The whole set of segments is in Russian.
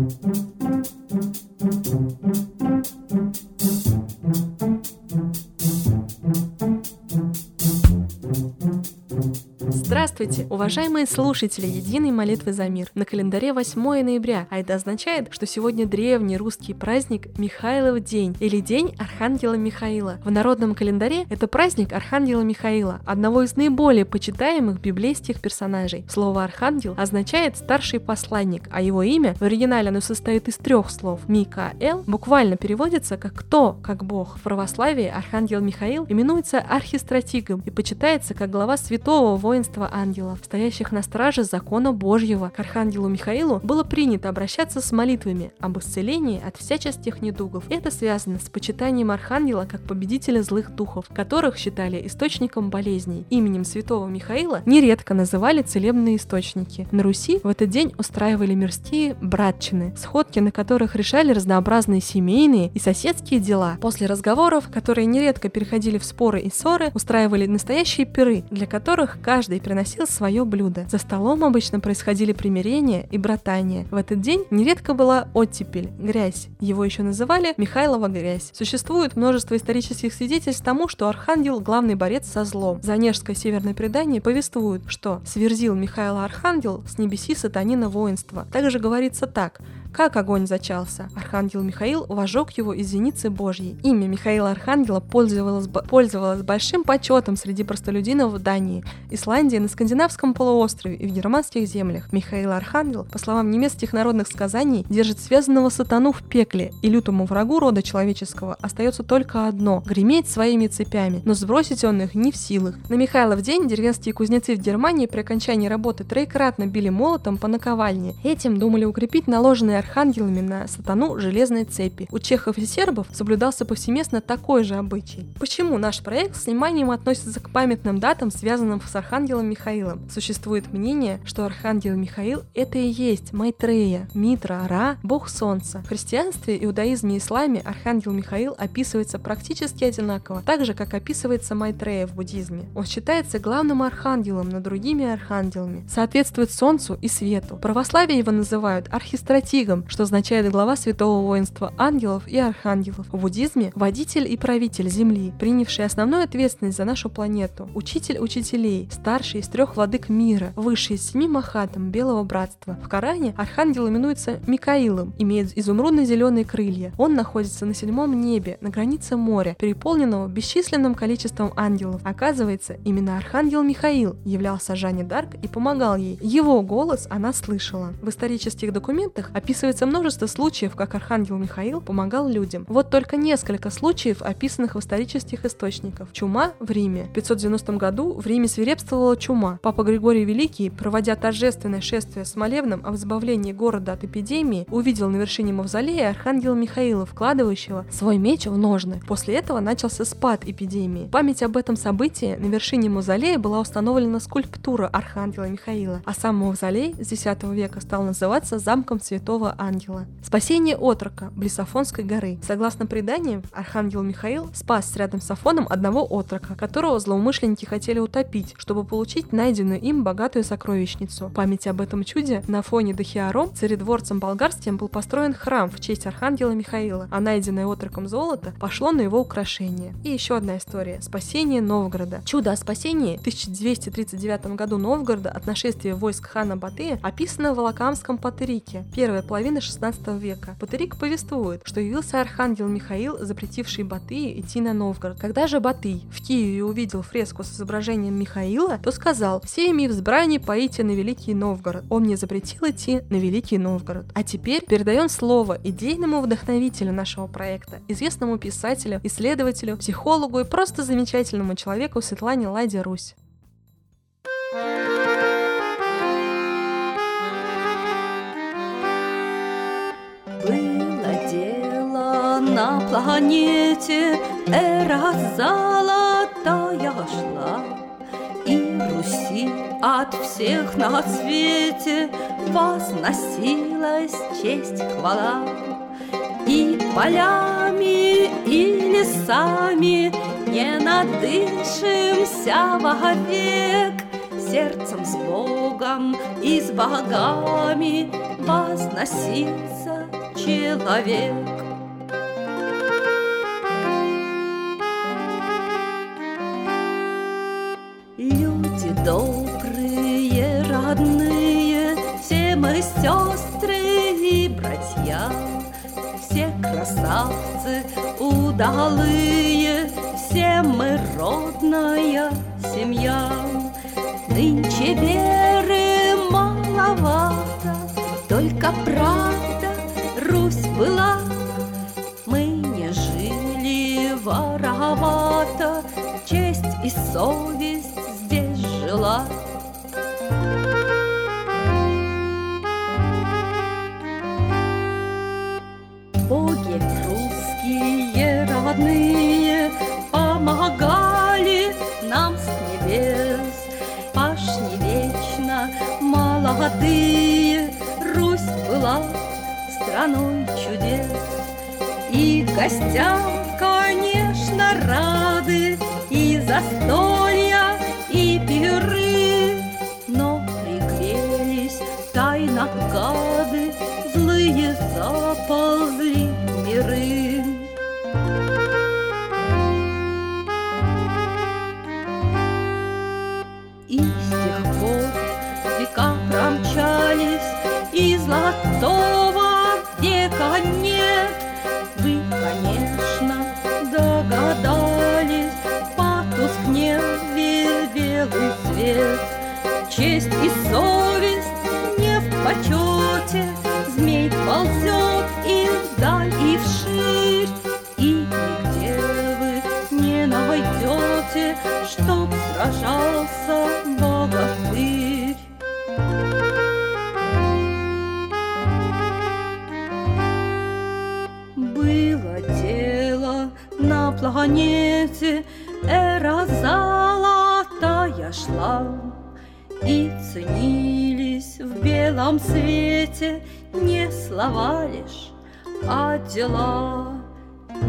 Música Здравствуйте, уважаемые слушатели Единой молитвы за мир. На календаре 8 ноября, а это означает, что сегодня древний русский праздник Михайлов день или День Архангела Михаила. В народном календаре это праздник Архангела Михаила, одного из наиболее почитаемых библейских персонажей. Слово «архангел» означает «старший посланник», а его имя в оригинале оно состоит из трех слов. Микаэл буквально переводится как «кто», как Бог. В православии Архангел Михаил именуется архистратигом и почитается как глава святого воинства множество ангелов, стоящих на страже закона Божьего. К архангелу Михаилу было принято обращаться с молитвами об исцелении от всяческих недугов. Это связано с почитанием архангела как победителя злых духов, которых считали источником болезней. Именем святого Михаила нередко называли целебные источники. На Руси в этот день устраивали мирские братчины, сходки на которых решали разнообразные семейные и соседские дела. После разговоров, которые нередко переходили в споры и ссоры, устраивали настоящие пиры, для которых каждый приносил свое блюдо. За столом обычно происходили примирения и братания. В этот день нередко была оттепель, грязь. Его еще называли Михайлова грязь. Существует множество исторических свидетельств тому, что Архангел – главный борец со злом. Занежское северное предание повествует, что сверзил Михаила Архангел с небеси сатанина воинства. Также говорится так – как огонь зачался, архангел Михаил вожег его из зеницы Божьей. Имя Михаила Архангела пользовалось, пользовалось большим почетом среди простолюдинов в Дании, Исландии, на Скандинавском полуострове и в германских землях. Михаил Архангел, по словам немецких народных сказаний, держит связанного сатану в пекле, и лютому врагу рода человеческого остается только одно – греметь своими цепями, но сбросить он их не в силах. На Михайлов день деревенские кузнецы в Германии при окончании работы троекратно били молотом по наковальне. Этим думали укрепить наложенные архангелами на сатану железной цепи. У чехов и сербов соблюдался повсеместно такой же обычай. Почему наш проект с вниманием относится к памятным датам, связанным с архангелом Михаилом? Существует мнение, что архангел Михаил — это и есть Майтрея, Митра, Ра, бог солнца. В христианстве, иудаизме и исламе архангел Михаил описывается практически одинаково, так же, как описывается Майтрея в буддизме. Он считается главным архангелом над другими архангелами, соответствует солнцу и свету. В православии его называют архистратигом, Дригом, что означает глава святого воинства ангелов и архангелов. В буддизме – водитель и правитель Земли, принявший основную ответственность за нашу планету. Учитель учителей, старший из трех владык мира, высший из семи махатам Белого Братства. В Коране архангел именуется Микаилом, имеет изумрудно-зеленые крылья. Он находится на седьмом небе, на границе моря, переполненного бесчисленным количеством ангелов. Оказывается, именно архангел Михаил являлся Жанне Дарк и помогал ей. Его голос она слышала. В исторических документах описывается описывается множество случаев, как Архангел Михаил помогал людям. Вот только несколько случаев, описанных в исторических источниках. Чума в Риме. В 590 году в Риме свирепствовала чума. Папа Григорий Великий, проводя торжественное шествие с молебном о избавлении города от эпидемии, увидел на вершине мавзолея Архангела Михаила, вкладывающего свой меч в ножны. После этого начался спад эпидемии. В память об этом событии на вершине мавзолея была установлена скульптура Архангела Михаила, а сам мавзолей с X века стал называться замком Святого ангела. Спасение отрока Блисафонской горы. Согласно преданиям, архангел Михаил спас рядом с Афоном одного отрока, которого злоумышленники хотели утопить, чтобы получить найденную им богатую сокровищницу. Память об этом чуде на фоне Дахиаром, царедворцем болгарским, был построен храм в честь архангела Михаила, а найденное отроком золото пошло на его украшение. И еще одна история. Спасение Новгорода. Чудо о спасении в 1239 году Новгорода от нашествия войск хана Батыя описано в Волокамском Патерике. Первая половина половины 16 века. Патерик повествует, что явился архангел Михаил, запретивший Батыя идти на Новгород. Когда же Батый в Киеве увидел фреску с изображением Михаила, то сказал, «Всеми взбрани поите на Великий Новгород». Он мне запретил идти на Великий Новгород. А теперь передаем слово идейному вдохновителю нашего проекта, известному писателю, исследователю, психологу и просто замечательному человеку Светлане Ладе Русь. Планете эра золотая шла, И Руси от всех на свете возносилась честь хвала. И полями, и лесами не надышимся вовек, сердцем с Богом и с богами возносится человек. Все красавцы удалые, все мы родная семья. Нынче веры маловато, Только правда Русь была. Мы не жили воровато, Честь и совесть здесь жила. Родные Помогали нам с небес. Пашни вечно молодые Русь была страной чудес. И гостям, конечно, рады И застолья, века промчались, И золотого века нет. Вы, конечно, догадались, Потускнел белый цвет. Честь и совесть не в почете, планете, Эра золотая шла, И ценились в белом свете Не слова лишь, а дела.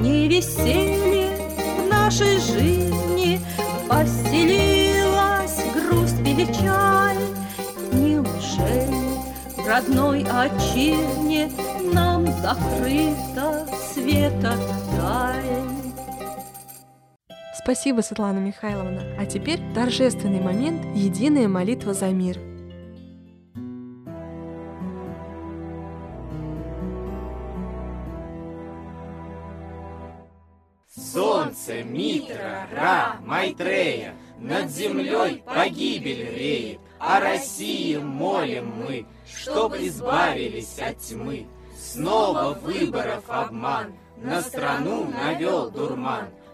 Не веселье в нашей жизни Поселилась грусть и печаль. Неужели в родной отчизне Нам закрыта света даль? Спасибо, Светлана Михайловна. А теперь торжественный момент «Единая молитва за мир». Солнце, Митра, Ра, Майтрея, Над землей погибель реет, О России молим мы, Чтоб избавились от тьмы. Снова выборов обман, На страну навел дурман.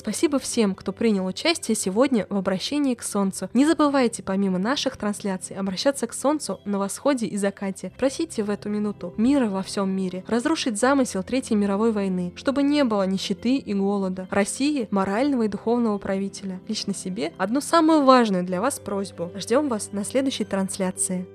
Спасибо всем, кто принял участие сегодня в обращении к Солнцу. Не забывайте, помимо наших трансляций, обращаться к Солнцу на восходе и закате. Просите в эту минуту мира во всем мире, разрушить замысел Третьей мировой войны, чтобы не было нищеты и голода, России морального и духовного правителя. Лично себе одну самую важную для вас просьбу. Ждем вас на следующей трансляции.